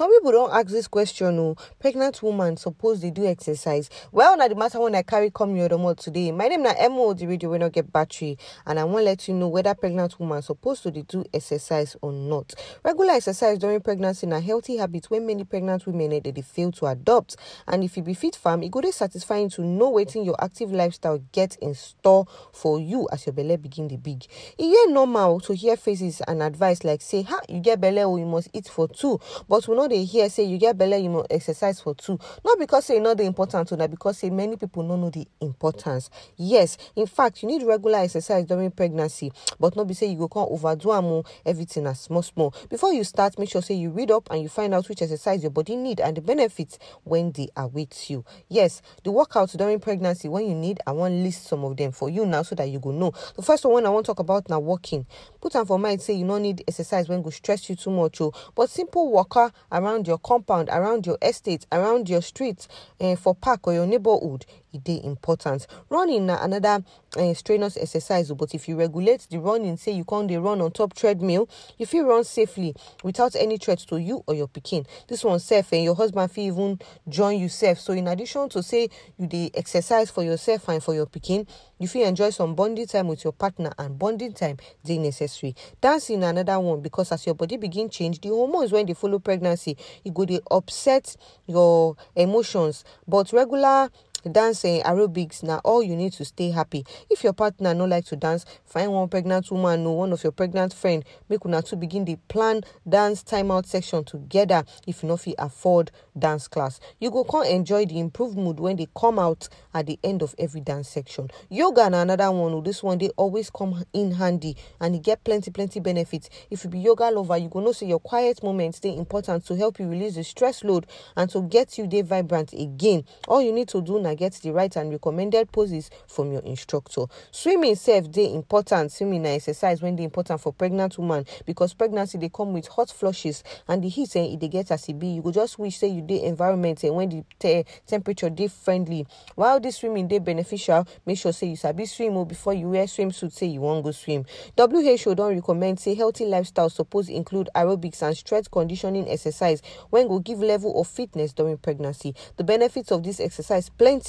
some people don't ask this question oh. Pregnant woman suppose they do exercise. Well na the matter when i carry come your remote today. My name na mo the radio wey no get battery. And i wan let you know whether pregnant woman supposed to do exercise or not. Regular exercise during pregnancy na healthy habit when many pregnant women eh, dey dey fail to adopt. And if you be fit farm it go dey satisfying to know wetin your active lifestyle get in store for you as your belly begin dey big. E dey normal to hear faces and advice like say ha you get belly, o you must eat for two. But we no dey hear say you get belle you must exercise for two. Not because say e no dey important o na because say many people no know the importance. Yes in fact you need regular exercise during pregnancy but no be say you go come overdo am o. Everything na small small. Before you start make sure say you read up and you find out which exercise your body need and the benefits when they await you. Yes the workouts during pregnancy when you need i wan list some of them for you now so that you go know. The first one i wan talk about na walking. Put am for mind say you no need exercise wey go stress you too much o but simple waka around your compound around your estate around your street um for park or your neighborhood dey important. Running na another um strenuous exercise but if you regulate the running say you come dey run on top treadmill you fit run safely without any threat to you or your pikin. This one sef um your husband fit even join you sef. So in addition to say you dey exercise for yourself and for your pikin you fit enjoy some bonding time with your partner and bonding time dey necessary. Dancing na another one because as your body begin change the hormones wey dey follow pregnancy e go dey upset your emotions. But regular dance um aerobics na all you need to stay happy. If your partner no like to dance find one pregnant woman or one of your pregnant friend. Make una two begin the plan dance timeout section together if you no fit afford dance class. You go come enjoy the improved mood when they come out at the end of every dance section. Yoga na another one o this one dey always come in handy and e get plenty plenty benefits. If you be yoga lover you go know say your quiet moments dey important to help you release the stress load and to get you dey vibrant again. All you need to do na get the right and recommended poses from your instructor. Swimming sef dey important. Swimming na exercise when dey important for pregnant woman because pregnancy dey come with hot flushes and the heat eh, dey get as be. You go just wish say you dey environment eh, when the te temperature dey friendly. While this swimming dey beneficial make sure say you sabi swim o before you wear swimsuit say you wan go swim. Who don recommend say healthy lifestyle suppose include aerobics and strength conditioning exercise when go give level of fitness during pregnancy. The benefits of this exercise plenty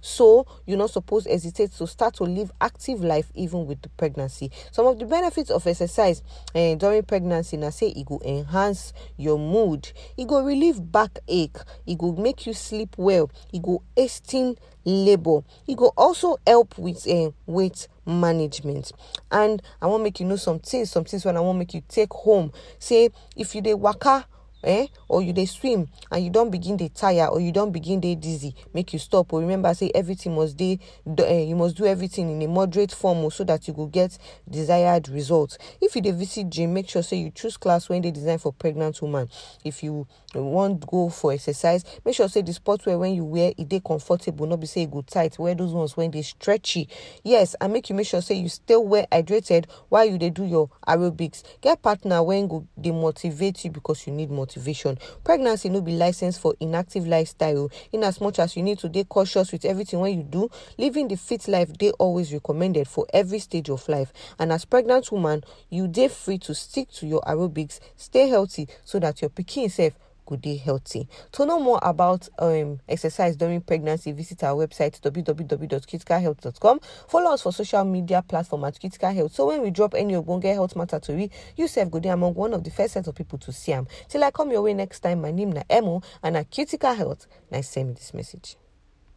so you no suppose hesitate to start to live active life even with the pregnancy. Some of the benefits of exercise um during pregnancy na say it go enhance your mood. It go relieve backache. It go make you sleep well. It go hasten labour. It go also help with um weight management. And i wan make you know some things some things when i wan make you take home. Say if you dey waka eh? Or you dey swim and you don begin dey tire or you don begin dey dizzy make you stop. O remember say everything must dey uh, you must do everything in a moderate form o so that you go get desired result. If you dey visit gym make sure say you choose class wey dey designed for pregnant woman. If you wan go for exercise make sure say the sport wear wey you wear e dey comfortable. No be say e go tight. Wear those ones wey dey stretchy. Yes and make you make sure say you stay well hydrated while you dey do your aerobics. Get partner wey go dey motivate you because you need motivation pregnancy no be license for inactive lifestyle. In as much as you need to dey cautious with everything wey you do living the fit life dey always recommended for every stage of life. And as pregnant woman you dey free to stick to your aerobics stay healthy so that your pikin sef go dey healthy. To know more about um, exercise during pregnancy, visit our website www.criticalhealth.com. Follow us for social media platform at Critical Health. So when we drop any ogbonge health matter to you, you sef go dey among one of the first set of people to see am. Till I come your way next time, my name na Emo and at Critical Health. Nice send me this message.